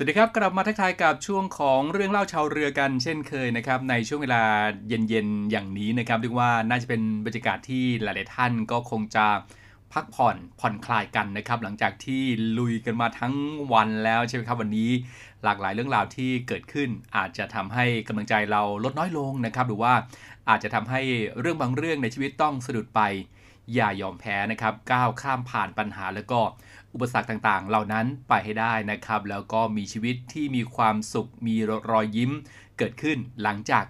สวัสดีครับกลับมาทักทายกับช่วงของเรื่องเล่าชาวเรือกันเช่นเคยนะครับในช่วงเวลาเย็นๆอย่างนี้นะครับเรียกว่าน่าจะเป็นบรรยากาศที่หลายๆท่านก็คงจะพักผ่อนผ่อนคลายกันนะครับ หลังจากที่ลุยกันมาทั้งวันแล้วใช่ไหมครับวันนี้หลากหลายเรื่องราวที่เกิดขึ้น อาจจะทำให้กำลังใจเราลดน้อยลงนะครับ หรือว่าอาจจะทำให้เรื่องบางเรื่องในชีวิตต้องสะดุดไปอย่ายอมแพ้นะครับก้าวข้ามผ่านปัญหาแล้วก็ อุปสรรคต่างๆ เหล่านั้นไปให้ได้นะครับ แล้วก็มีชีวิตที่มีความสุขมีรอยยิ้มเกิดขึ้นหลังจาก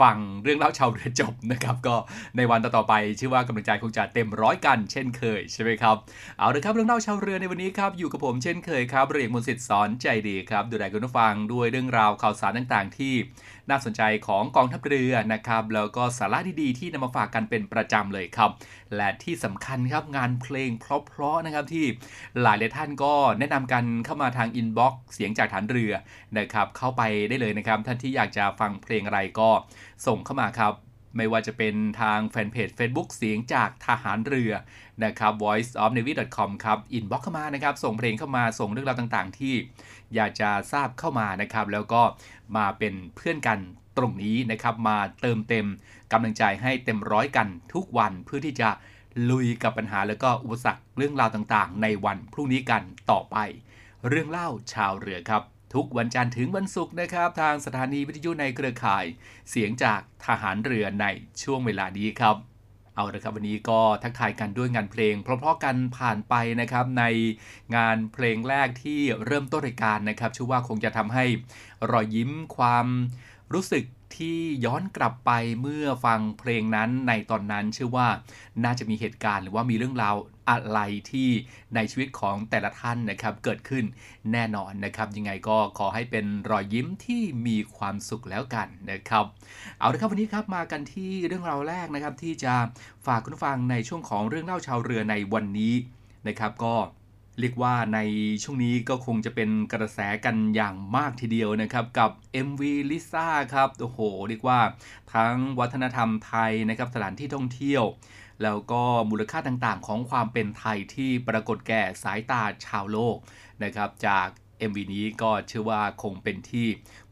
ฟังเรื่องเล่าชาวเรือจบนะครับ ก็ในวันต่อๆไปชื่อว่ากำลังใจคงจะเต็มร้อยกันเช่นเคยใช่ไหมครับเอาละครับเรื่องเล่าชาวเรือในวันนี้ครับอยู่กับผมเช่นเคยครับเรียกมนสิทธิ์สอนใจดีครับดูแลคุณผู้ฟังด้วยเรื่องราวข่าวสารต่างๆ ที่น่าสนใจของกองทัพเรือนะครับแล้วก็สาระดีๆที่นำมาฝากกันเป็นประจำเลยครับ และที่สำคัญครับงานเพลงเพราะๆนะครับที่หลายหลายท่านก็แนะนำกันเข้ามาทาง inbox เสียงจากทหารเรือนะครับเข้าไปได้เลยนะครับท่านที่อยากจะฟังเพลงอะไรก็ ส่งเข้ามาครับ ไม่ว่าจะเป็นทางแฟนเพจ Facebook เสียงจากทหารเรือนะครับ voiceofnavy.com ครับ inbox เข้ามานะครับ ส่งเพลงเข้ามาส่งเรื่องราวต่างๆ ที่อยากจะทราบเข้ามานะครับ แล้วก็มาเป็นเพื่อนกันตรงนี้นะครับ มาเติมเต็มกำลังใจให้เต็มร้อยกันทุกวันเพื่อที่จะลุยกับปัญหาแล้วก็อุปสรรคเรื่องราวต่างๆ ในวันพรุ่งนี้กันต่อไป เรื่องเล่าชาวเรือครับ ทุกวันจันทร์ถึงวันศุกร์นะครับ ทางสถานีวิทยุในเครือข่าย เสียงจากทหารเรือในช่วงเวลานี้ครับ เอาละครับวันนี้ก็ทักทายกันด้วยงานเพลง เพราะๆกันผ่านไปนะครับในงานเพลงแรกที่เริ่มต้นรายการนะครับชื่อว่าคงจะทำให้รอยยิ้มความรู้สึกที่ย้อนกลับไปเมื่อฟังเพลงนั้นในตอนนั้นเชื่อว่าน่าจะมีเหตุการณ์หรือว่ามีเรื่องราว อะไรที่ในชีวิตของแต่ละท่านนะครับเกิดขึ้นแน่นอนนะครับ ยังไงก็ขอให้เป็นรอยยิ้มที่มีความสุขแล้วกันนะครับ เอาละครับวันนี้ครับมากันที่เรื่องราวแรกนะครับ ที่จะฝากคุณฟังในช่วงของเรื่องเล่าชาวเรือในวันนี้นะครับก็เรียกว่าในช่วงนี้ก็คงจะเป็นกระแสกันอย่างมากทีเดียวนะครับ กับ MV ลิซ่าครับ โอ้โห เรียกว่าทั้งวัฒนธรรมไทยนะครับสถานที่ท่องเที่ยว แล้วก็มูลค่าต่างๆ ของความเป็นไทยที่ปรากฏแก่สายตาชาวโลกนะครับจาก MV นี้ก็เชื่อว่าคงเป็นที่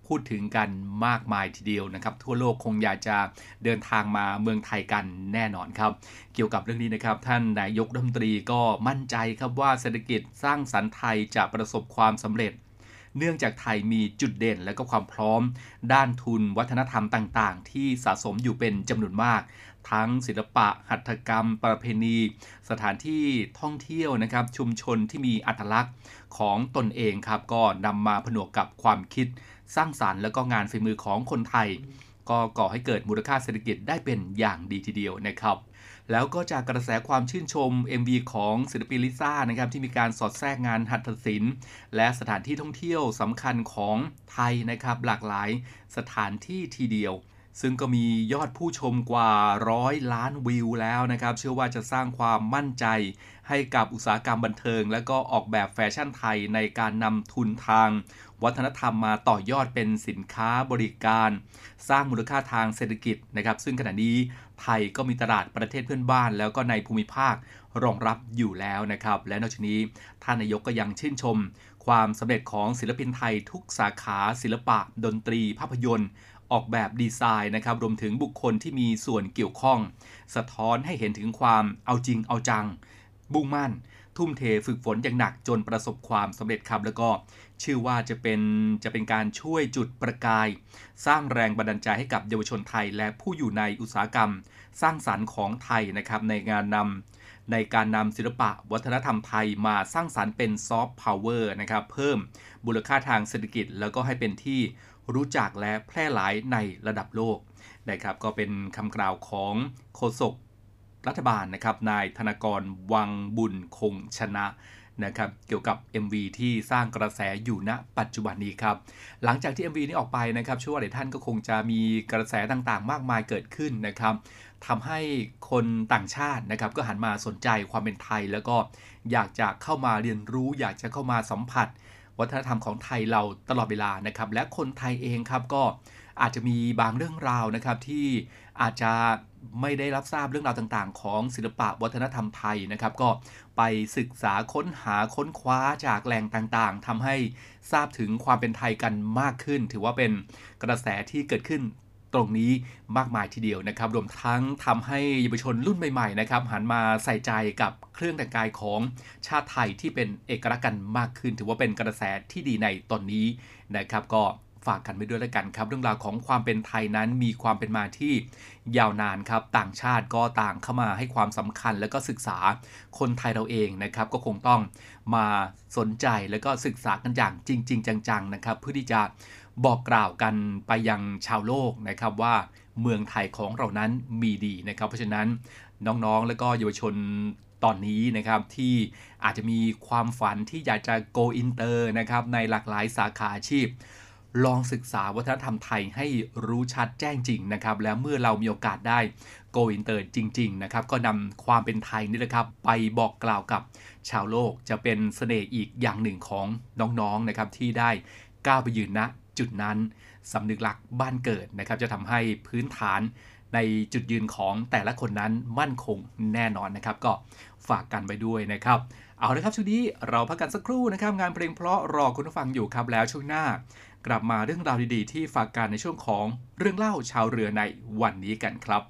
พูดถึงกันมากมายทีเดียวนะครับ ทั่วโลกคงอยากจะเดินทางมาเมืองไทยกันแน่นอนครับ เกี่ยวกับเรื่องนี้นะครับ ท่านนายกรัฐมนตรีก็มั่นใจครับว่าเศรษฐกิจสร้างสรรค์ไทยจะประสบความสำเร็จ เนื่องจากไทยมีจุดเด่นและก็ความพร้อม ด้านทุนวัฒนธรรมต่าง ๆ ที่สะสมอยู่เป็นจำนวนมาก ทั้งศิลปะ หัตถกรรม ประเพณี สถานที่ท่องเที่ยวนะครับ ชุมชนที่มีอัตลักษณ์ของตนเองครับ ก็นำมาผนวกกับความคิด สร้างสารรค์และก็งานฝีมือของคนไทย ก็ก่อให้เกิดมูลค่าเศรษฐกิจได้เป็นอย่างดีทีเดียวนะครับ แล้วก็จากกระแสความชื่นชม MV ของศิลปินลิซ่านะครับที่มีการสอดแทรกงานหัตถศิลป์ และสถานที่ท่องเที่ยวสำคัญของไทยนะครับหลากหลายสถานที่ทีเดียว ซึ่งก็มียอดผู้ชมกว่าร้อยล้านวิวแล้วนะครับ เชื่อว่าจะสร้างความมั่นใจ ให้กับอุตสาหกรรมบันเทิง และก็ออกแบบแฟชั่นไทยในการนำทุนทาง วัฒนธรรมมาต่อยอดเป็นสินค้าบริการ สร้างมูลค่าทางเศรษฐกิจนะครับ ซึ่งขณะนี้ ไทยก็มีตลาดประเทศเพื่อนบ้าน แล้วก็ในภูมิภาครองรับอยู่แล้วนะครับ และนอกจากนี้ท่านนายกก็ยังชื่นชม ความสำเร็จของศิลปินไทยทุกสาขาศิลปะ ดนตรี ภาพยนตร์ ออกแบบดีไซน์นะครับรวมถึงบุคคลที่มีส่วนเกี่ยวข้อง สะท้อนให้เห็นถึงความเอาจริงเอาจังบุ่งมั่น ทุ่มเทฝึกฝนอย่างหนักจนประสบความสำเร็จครับ แล้วก็เชื่อว่าจะเป็นจะเป็นการช่วยจุดประกาย สร้างแรงบันดาลใจให้กับเยาวชนไทย และผู้อยู่ในอุตสาหกรรม สร้างสรรค์ของไทยนะครับในงานนำในการนำศิลปะวัฒนธรรมไทยมาสร้างสรรค์เป็นซอฟต์พาวเวอร์นะครับเพิ่มมูลค่าทางเศรษฐกิจ แล้วก็ให้เป็นที่รู้จักและแพร่หลายในระดับโลกนะครับก็เป็นคำกล่าวของโฆษก รัฐบาลนะครับนายธนากรวังบุญคงชนะนะครับเกี่ยวกับ MV ที่สร้างกระแสอยู่ณปัจจุบันนี้ครับ หลังจากที่ MV นี้ออกไปนะครับเชื่อว่าหลายท่านก็คงจะมีกระแสต่างๆ มากมายเกิดขึ้นนะครับทำให้คนต่างชาตินะครับก็หันมาสนใจความเป็นไทย แล้วก็อยากจะเข้ามาเรียนรู้ อยากจะเข้ามาสัมผัส วัฒนธรรมของไทยเราตลอดเวลานะครับ และคนไทยเองครับก็อาจจะมีบางเรื่องราวนะครับที่ อาจจะไม่ได้รับทราบเรื่องราวต่างๆ ของศิลปะวัฒนธรรมไทยนะครับ ก็ไปศึกษาค้นหาค้นคว้าจากแหล่งต่างๆทำให้ทราบถึงความเป็นไทยกันมากขึ้น ถือว่าเป็นกระแสที่เกิดขึ้นตรงนี้มากมายทีเดียวนะครับ รวมทั้งทำให้เยาวชนรุ่นใหม่ๆนะครับหันมาใส่ใจกับเครื่องแต่งกายของชาติไทยที่เป็นเอกลักษณ์กันมากขึ้น ถือว่าเป็นกระแสที่ดีในตอนนี้นะครับก็ ฝากกันไปด้วยแล้วกันครับ เรื่องราวของความเป็นไทยนั้นมีความเป็นมาที่ยาวนานครับ ต่างชาติก็ต่างเข้ามาให้ความสำคัญ แล้วก็ศึกษาคนไทยเราเองนะครับ ก็คงต้องมาสนใจแล้วก็ศึกษากันอย่างจริง ๆ จังๆนะครับ เพื่อที่จะบอกกล่าวกันไปยังชาวโลกนะครับว่าเมืองไทยของเรานั้นมีดีนะครับ เพราะฉะนั้นน้องๆ และก็เยาวชนตอนนี้นะครับที่อาจจะมีความฝันที่อยากจะ go inter นะครับในหลากหลายสาขาอาชีพ ลองศึกษาวัฒนธรรมไทยให้รู้ชัดแจ้งจริงนะครับ แล้วเมื่อเรามีโอกาสได้ go inter จริง ๆ นะครับ ก็นำความเป็นไทยนี่แหละครับ ไปบอกกล่าวกับชาวโลกจะเป็นเสน่ห์อีกอย่างหนึ่งของน้องๆนะครับที่ได้ก้าวไปยืนณจุดนั้นสำนึกรักบ้านเกิดนะครับ จะทำให้พื้นฐานในจุดยืนของแต่ละคนนั้นมั่นคงแน่นอนนะครับ ก็ฝากกันไปด้วยนะครับ เอาละครับช่วงนี้เราพักกันสักครู่นะครับ งานเพลงเพราะรอคุณผู้ฟังอยู่ครับแล้วช่วงหน้า กลับมาเรื่องราวดีๆ ที่ฝากการในช่วงของเรื่องเล่าชาวเรือในวันนี้กันครับ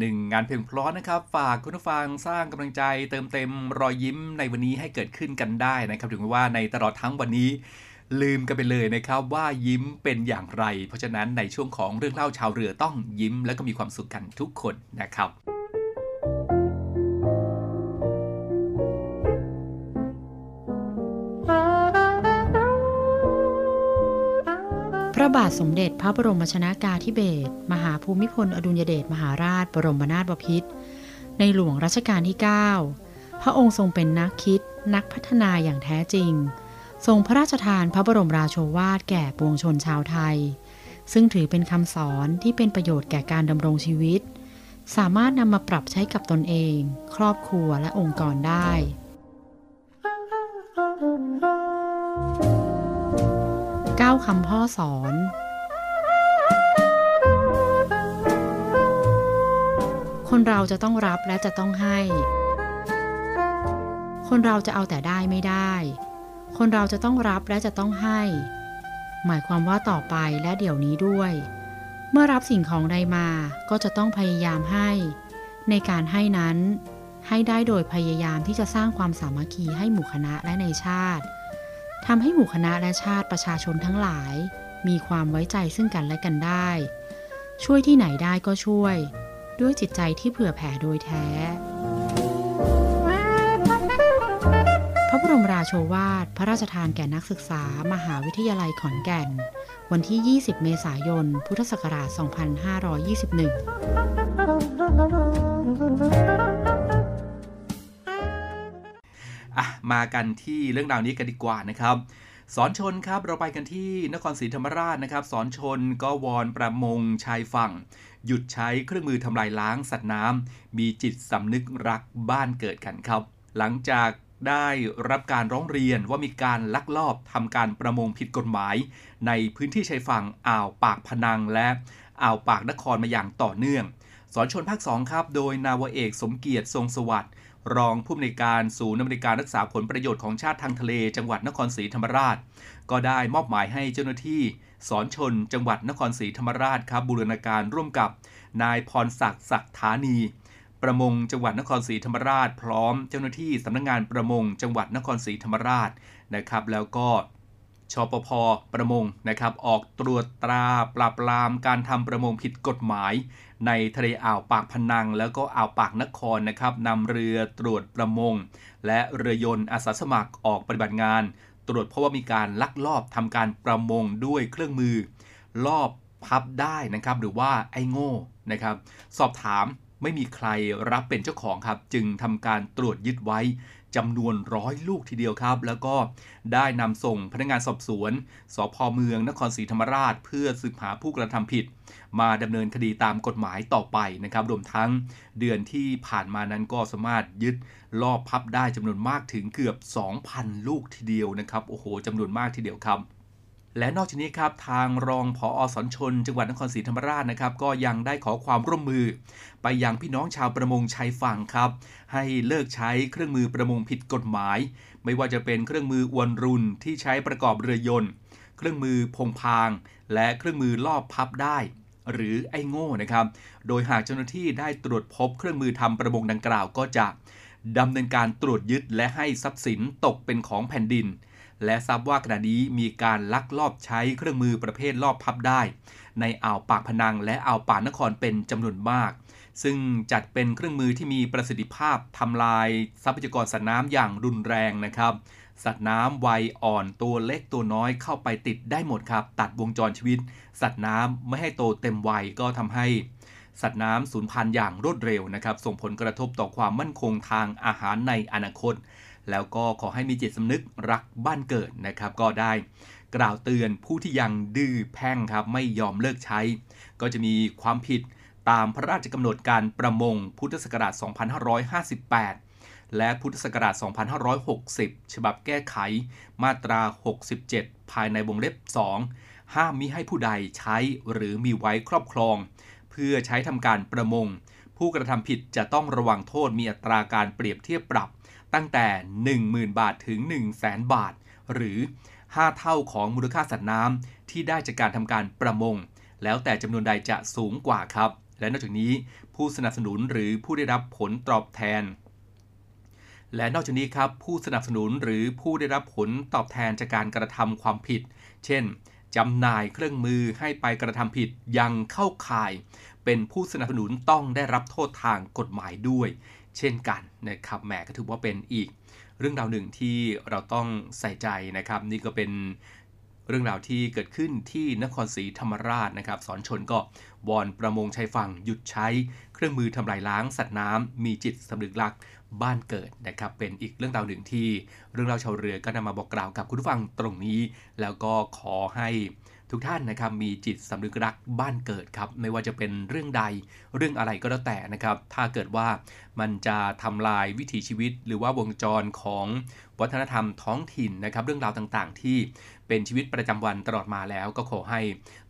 หนึ่งงานเพลงเพราะนะครับ ฝากคุณผู้ฟังสร้างกำลังใจเติมเต็มรอยยิ้มในวันนี้ให้เกิดขึ้นกันได้นะครับ ถึงว่าในตลอดทั้งวันนี้ลืมกันไปเลยนะครับว่ายิ้มเป็นอย่างไร เพราะฉะนั้นในช่วงของเรื่องเล่าชาวเรือต้องยิ้ม และก็มีความสุขกันทุกคนนะครับ ทสมเด็จพระบรมชนากาธิเบศรมหาภูมิพลอดุลยเดชมหาราชบรมนาถบพิตรในหลวงรัชกาลที่ 9 พระองค์ทรงเป็นนักคิดนักพัฒนาอย่างแท้จริง ทรงพระราชทานพระบรมราโชวาทแก่ปวงชนชาวไทย ซึ่งถือเป็นคำสอนที่เป็นประโยชน์แก่การดำรงชีวิต สามารถนำมาปรับใช้กับตนเอง ครอบครัวและองค์กรได้เก้าคำพ่อสอน คนเราจะต้องรับและจะต้องให้ คนเราจะเอาแต่ได้ไม่ได้ คนเราจะต้องรับและจะต้องให้ หมายความว่าต่อไปและเดี๋ยวนี้ด้วย เมื่อรับสิ่งของใดมาก็จะต้องพยายามให้ ในการให้นั้น ให้ได้โดยพยายามที่จะสร้างความสามัคคีให้หมู่คณะและในชาติทำให้หมู่คณะและชาติประชาชนทั้งหลาย มีความไว้ใจซึ่งกันและกันได้ ช่วยที่ไหนได้ก็ช่วย ด้วยจิตใจที่เผื่อแผ่โดยแท้ พระบรมราโชวาท พระราชทานแก่นักศึกษา มหาวิทยาลัยขอนแก่น วันที่ 20 เมษายน พุทธศักราช 2521อะมากันที่เรื่องราวนี้กันดีกว่านะครับ สอนชนครับเราไปกันที่นครศรีธรรมราชนะครับ สอนชนก็วอนประมงชายฝั่ง หยุดใช้เครื่องมือทำลายล้างสัตว์น้ำมีจิตสำนึกรักบ้านเกิดกันครับ หลังจากได้รับการร้องเรียนว่ามีการลักลอบทำการประมงผิดกฎหมาย ในพื้นที่ชายฝั่งอ่าวปากพนังและอ่าวปากนครมาอย่างต่อเนื่อง สอนชนภาค2ครับ โดยนาวเอกสมเกียรติทรงสวัสดิ์รองผู้อำนวยการศูนย์อำนวยการรักษาผลประโยชน์ของชาติทางทะเล จังหวัดนครศรีธรรมราช ก็ได้มอบหมายให้เจ้าหน้าที่ สอนชน จังหวัดนครศรีธรรมราชครับบูรณาการร่วมกับนายพรศักดิ์ศักธานี ประมงจังหวัดนครศรีธรรมราช พร้อมเจ้าหน้าที่สำนักงงานประมง จังหวัดนครศรีธรรมราชนะครับแล้วก็ชปพประมงนะครับออกตรวจตราปราบปรามการทำประมงผิดกฎหมาย ในทะเลอ่าวปากพนัง แล้วก็อ่าวปากนครนะครับนำเรือตรวจประมง และเรือยนต์อาสาสมัครออกปฏิบัติงาน ตรวจเพราะว่ามีการลักลอบทำการประมงด้วยเครื่องมือ ลอบพับได้นะครับ หรือว่าไอ้โง่นะครับ สอบถามไม่มีใครรับเป็นเจ้าของครับ จึงทำการตรวจยึดไว้ จำนวนร้อยลูกทีเดียวครับ แล้วก็ได้นำส่งพนักงานสอบสวนสพเมืองนครศรีธรรมราช เพื่อสืบหาผู้กระทำผิด มาดำเนินคดีตามกฎหมายต่อไปนะครับ รวมทั้งเดือนที่ผ่านมานั้นก็สามารถยึดลอบพับได้จำนวนมากถึงเกือบ 2,000 ลูกทีเดียวนะครับ โอ้โหจำนวนมากทีเดียวครับ และนอกจากนี้ครับทางรองผออสอนชน จังหวัดนครศรีธรรมราชนะครับ ก็ยังได้ขอความร่วมมือ ไปยังพี่น้องชาวประมงชายฝั่งครับ ให้เลิกใช้เครื่องมือประมงผิดกฎหมาย ไม่ว่าจะเป็นเครื่องมืออวนรุนที่ใช้ประกอบเรือยนต์ เครื่องมือพงพาง และเครื่องมือลอบพับได้ หรือไอ้โง่นะครับ โดยหากเจ้าหน้าที่ได้ตรวจพบเครื่องมือทำประมงดังกล่าวก็จะดำเนินการตรวจยึดและให้ทรัพย์สินตกเป็นของแผ่นดิน และทราบว่าขณะนี้มีการลักลอบใช้เครื่องมือประเภทลอบพับได้ ในอ่าวปากพนังและอ่าวปากนครเป็นจำนวนมาก ซึ่งจัดเป็นเครื่องมือที่มีประสิทธิภาพทำลายทรัพยากรสัตว์น้ำอย่างรุนแรงนะครับ สัตว์น้ำวัยอ่อนตัวเล็กตัวน้อยเข้าไปติดได้หมดครับ ตัดวงจรชีวิต สัตว์น้ำไม่ให้โตเต็มวัยก็ทำให้สัตว์น้ำสูญพันธุ์อย่างรวดเร็วนะครับ ส่งผลกระทบต่อความมั่นคงทางอาหารในอนาคต แล้วก็ขอให้มีจิตสำนึกรักบ้านเกิดนะครับ ก็ได้กล่าวเตือนผู้ที่ยังดื้อแพ่งครับไม่ยอมเลิกใช้ ก็จะมีความผิดตามพระราชกำหนดการประมงพุทธศักราช 2558 และพุทธศักราช 2560 ฉบับแก้ไขมาตรา 67 ภายในวงเล็บ 2 ห้ามมิให้ผู้ใดใช้หรือมีไว้ครอบครอง เพื่อใช้ทำการประมง ผู้กระทำผิดจะต้องระวังโทษมีอัตราการเปรียบเทียบปรับ ตั้งแต่ 10,000 บาทถึง 100,000 บาท หรือ 5 เท่าของมูลค่าสัตว์น้ำที่ได้จากการทำการประมง แล้วแต่จำนวนใดจะสูงกว่าครับ และนอกจากนี้ผู้สนับสนุนหรือผู้ได้รับผลตอบแทน และนอกจากนี้ครับผู้สนับสนุนหรือผู้ได้รับผลตอบแทนจากการกระทำความผิด เช่นจำหน่ายเครื่องมือให้ไปกระทำผิดยังเข้าข่าย เป็นผู้สนับสนุนต้องได้รับโทษทางกฎหมายด้วย เช่นกันนะครับแหมก็ถือว่าเป็นอีกเรื่องราวหนึ่งที่เราต้องใส่ใจนะครับ นี่ก็เป็นเรื่องราวที่เกิดขึ้นที่นครศรีธรรมราชนะครับ สอนชนก็วอนประมงชายฝั่งหยุดใช้เครื่องมือทำลายล้างสัตว์น้ำมีจิตสำนึกรักบ้านเกิดนะครับ เป็นอีกเรื่องราวหนึ่งที่เรื่องราวชาวเรือก็นำมาบอกกล่าวกับคุณผู้ฟังตรงนี้ แล้วก็ขอให้ ทุกท่านนะครับมีจิตสำนึกรักบ้านเกิดครับ ไม่ว่าจะเป็นเรื่องใดเรื่องอะไรก็แล้วแต่นะครับ ถ้าเกิดว่ามันจะทำลายวิถีชีวิต หรือว่าวงจรของวัฒนธรรมท้องถิ่นนะครับ เรื่องราวต่างๆ ที่เป็นชีวิตประจำวันตลอดมาแล้ว ก็ขอให้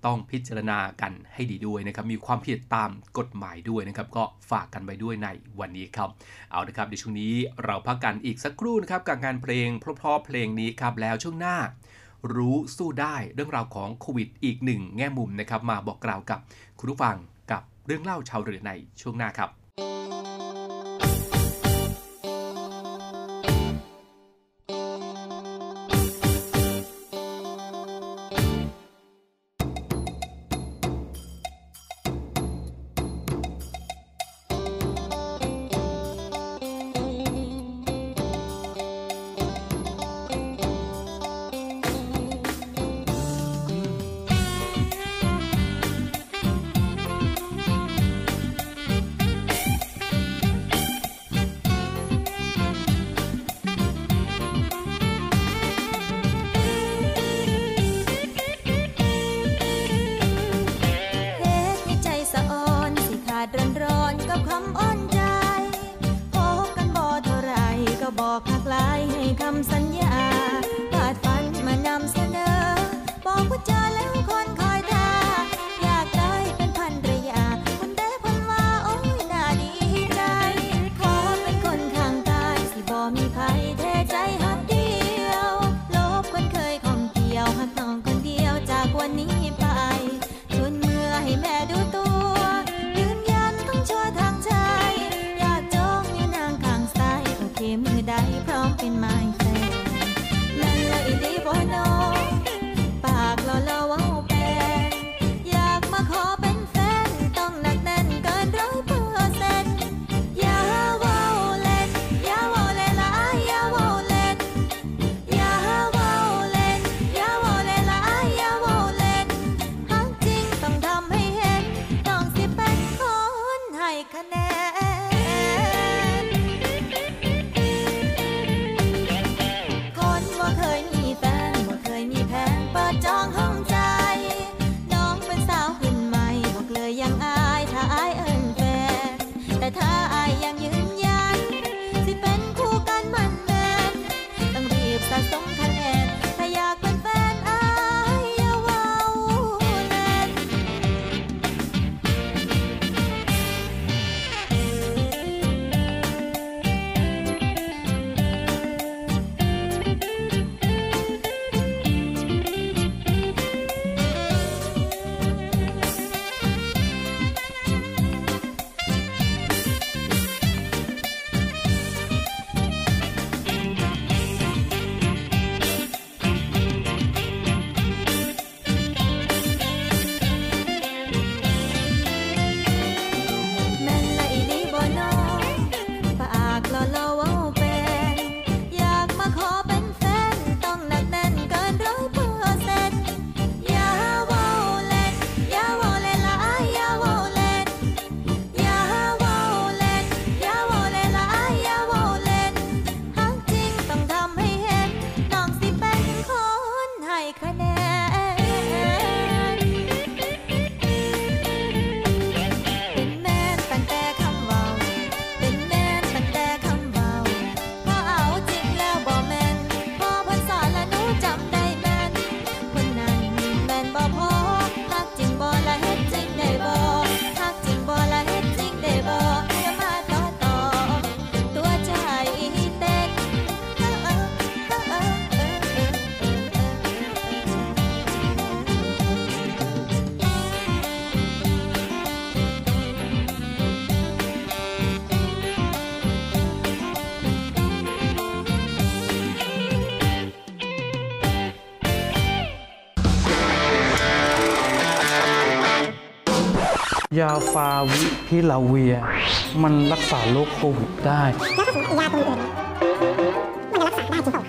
ต้องพิจารณากันให้ดีด้วยนะครับ มีความผิดตามกฎหมายด้วยนะครับ ก็ฝากกันไว้ด้วยในวันนี้ครับ เอาละครับในช่วงนี้เราพักกันอีกสักครู่นะครับกับงานเพลงเพราะๆเพลงนี้ครับแล้วช่วงหน้า รู้สู้ได้เรื่องราวของโควิดอีกหนึ่งแง่มุมนะครับ มาบอกกล่าวกับคุณผู้ฟังกับเรื่องเล่าชาวเรือในช่วงหน้าครับ I ยาฟาวิพิลาเวีย มันรักษาโรคโควิดได้แล้วถ้าสมมติยาตัวอื่นมันจะรักษาได้จริงเปล่า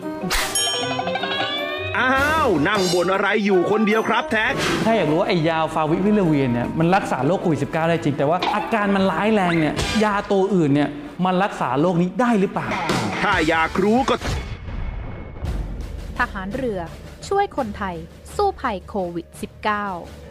อ้าวนั่งบนอะไรอยู่คนเดียวครับแท็ก ถ้าอยากรู้ว่าไอ้ยาฟาวิพิลาเวียเนี่ยมันรักษาโรคโควิด -19 ได้จริง แต่ว่าอาการมันร้ายแรงเนี่ยยาตัวอื่นเนี่ยมันรักษาโรคนี้ได้หรือเปล่า ถ้าอยากรู้ก็ ทหารเรือช่วยคนไทยสู้ภัยโควิด -19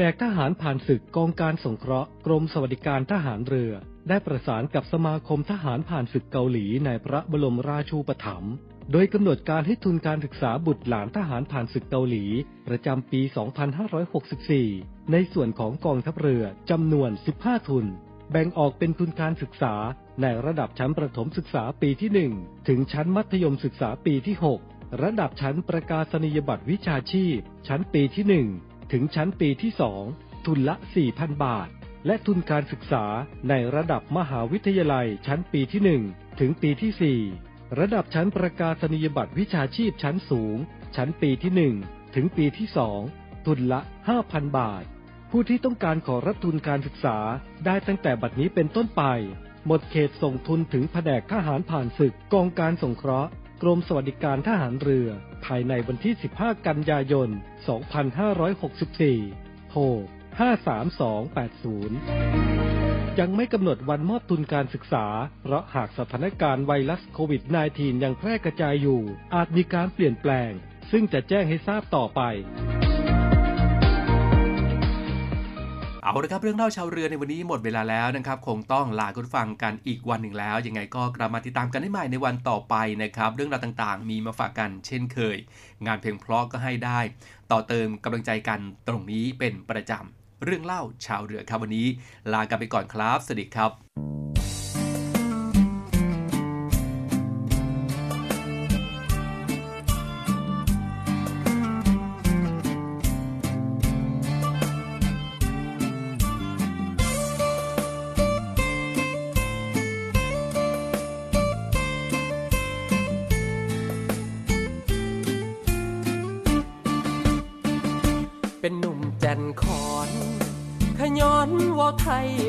นกทหารผ่านศึกกองการสงเคราะห์กรมสวัสดิการทหารเรือ ได้ประสานกับสมาคมทหารผ่านศึกเกาหลีในพระบรมราชูปถัมภ์โดยกำหนดการให้ทุนการศึกษาบุตรหลานทหารผ่านศึกเกาหลี ประจำปี 2564 ในส่วนของกองทัพเรือจำนวน 15 ทุน แบ่งออกเป็นทุนการศึกษาในระดับชั้นประถมศึกษาปีที่ 1 ถึงชั้นมัธยมศึกษาปีที่ 6 ระดับชั้นประกาศนียบัตรวิชาชีพ ชั้นปีที่ 1 ถึงชั้นปีที่2ทุนละ 4,000 บาท และทุนการศึกษาในระดับมหาวิทยาลัยชั้นปีที่ 1 ถึงปีที่ 4 ระดับชั้นประกาศนียบัตรวิชาชีพชั้นสูง ชั้นปีที่ 1 ถึงปีที่ 2 ทุนละ 5,000 บาท ผู้ที่ต้องการขอรับทุนการศึกษาได้ตั้งแต่บัดนี้เป็นต้นไป หมดเขตส่งทุนถึงแผนกทหารผ่านศึกกองการสงเคราะห์ กรมสวัสดิการทหารเรือ ภายในวันที่ 15 กันยายน 2564 โทร 53280 ยังไม่กำหนดวันมอบทุนการศึกษา เพราะหากสถานการณ์ไวรัสโควิด -19 ยังแพร่กระจายอยู่ อาจมีการเปลี่ยนแปลง ซึ่งจะแจ้งให้ทราบต่อไป เอาละครับเรื่องเล่าชาวเรือในวันนี้หมดเวลาแล้วนะครับ คงต้องลาคุณฟังกันอีกวันหนึ่งแล้ว ยังไงก็กลับมาติดตามกันได้ใหม่ในวันต่อไปนะครับ เรื่องราวต่างๆ มีมาฝากกันเช่นเคย งานเพลงเพลาะก็ให้ได้ ต่อเติมกำลังใจกันตรงนี้เป็นประจำเรื่องเล่าชาวเรือครับวันนี้ ลากันไปก่อนครับ สวัสดีครับ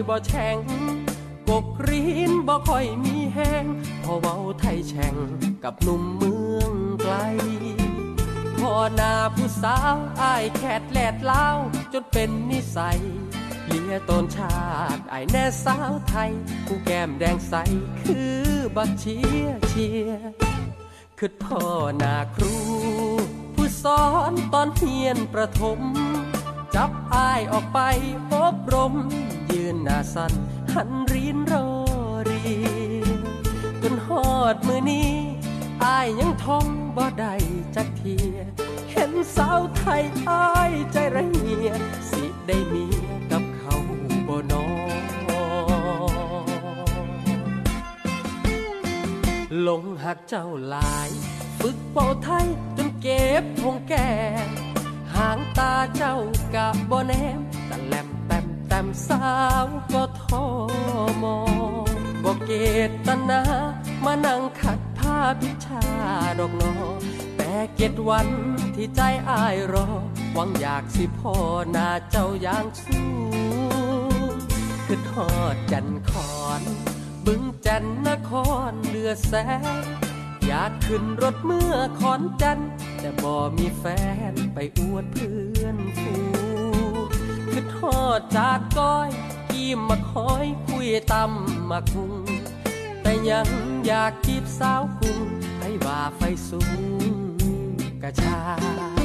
บ่แช่งกกรีนบ่ค่อยมีแห้งพอเว้าไทยแช่งกับหนุ่มเมืองไกล พอหน้าผู้สาวอายแคดแลดเล้าจนเป็นนิสัยเลียตนชาติอายแน่สาวไทย ผู้แก้มแดงใสคือบักเชียเชียคือพ่อนาครู ผู้สอนตอนเฮียนประถม จับอายออกไปอบรม ยืนหน้าสั้นหันรีนรอรีจนหอดมือนี้อายยังท่องบ่ได้จักเทีย เห็นสาวไทยอายใจระเหีย สิได้มีกับเขาบ่นอหลงหักเจ้าหลายฝึกเป่าไทยจนเก็บพงแก่ หางตาเจ้ากะบ่แนมตะแลม มแต้มสาวก็ทอมองบ่เกตนามานั่งขัดผ้าพิชาดอกนอ แต่เกตวันที่ใจอายรอ หวังอยากสิพ่อนาเจ้าอย่างสู้คือทอดจันคอนบึงจันนครเลือแสงอยากขึ้นรถเมื่อขอนจันแต่บ่มีแฟนไปอวดเพื่อนฟู คือทอดจาดก้อยกี่มาคอยคุยตำมาคุง แต่ยังอยากกีบสาวคุงให้ว่าไฟสูงกระชา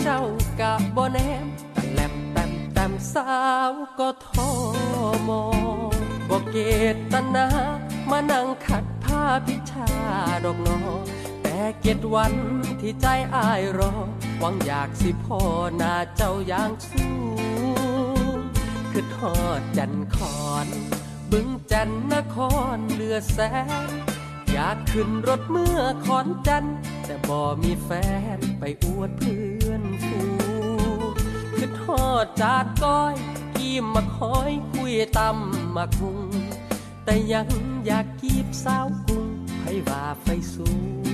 เจ้ากะบ่แนมตะแลมแต้มแต้มสาวก็ทอมอบ่เกตนามานั่งขัดผ้าพิชาดอกนอแต่เกตวันที่ใจอายรอ หวังอยากสิพ่อหน้าเจ้าอย่างสู้คือทอดจันคอนบึงจันนครเลือแสนอยากขึ้นรถเมื่อขอนจัน แต่บ่มีแฟนไปอวดเพื่อนฟูคือทอดจาดก้อยกีมมาคอยคุยตำมาคุง แต่ยังอยากกีบสาวกุงให้ว่าไฟสูง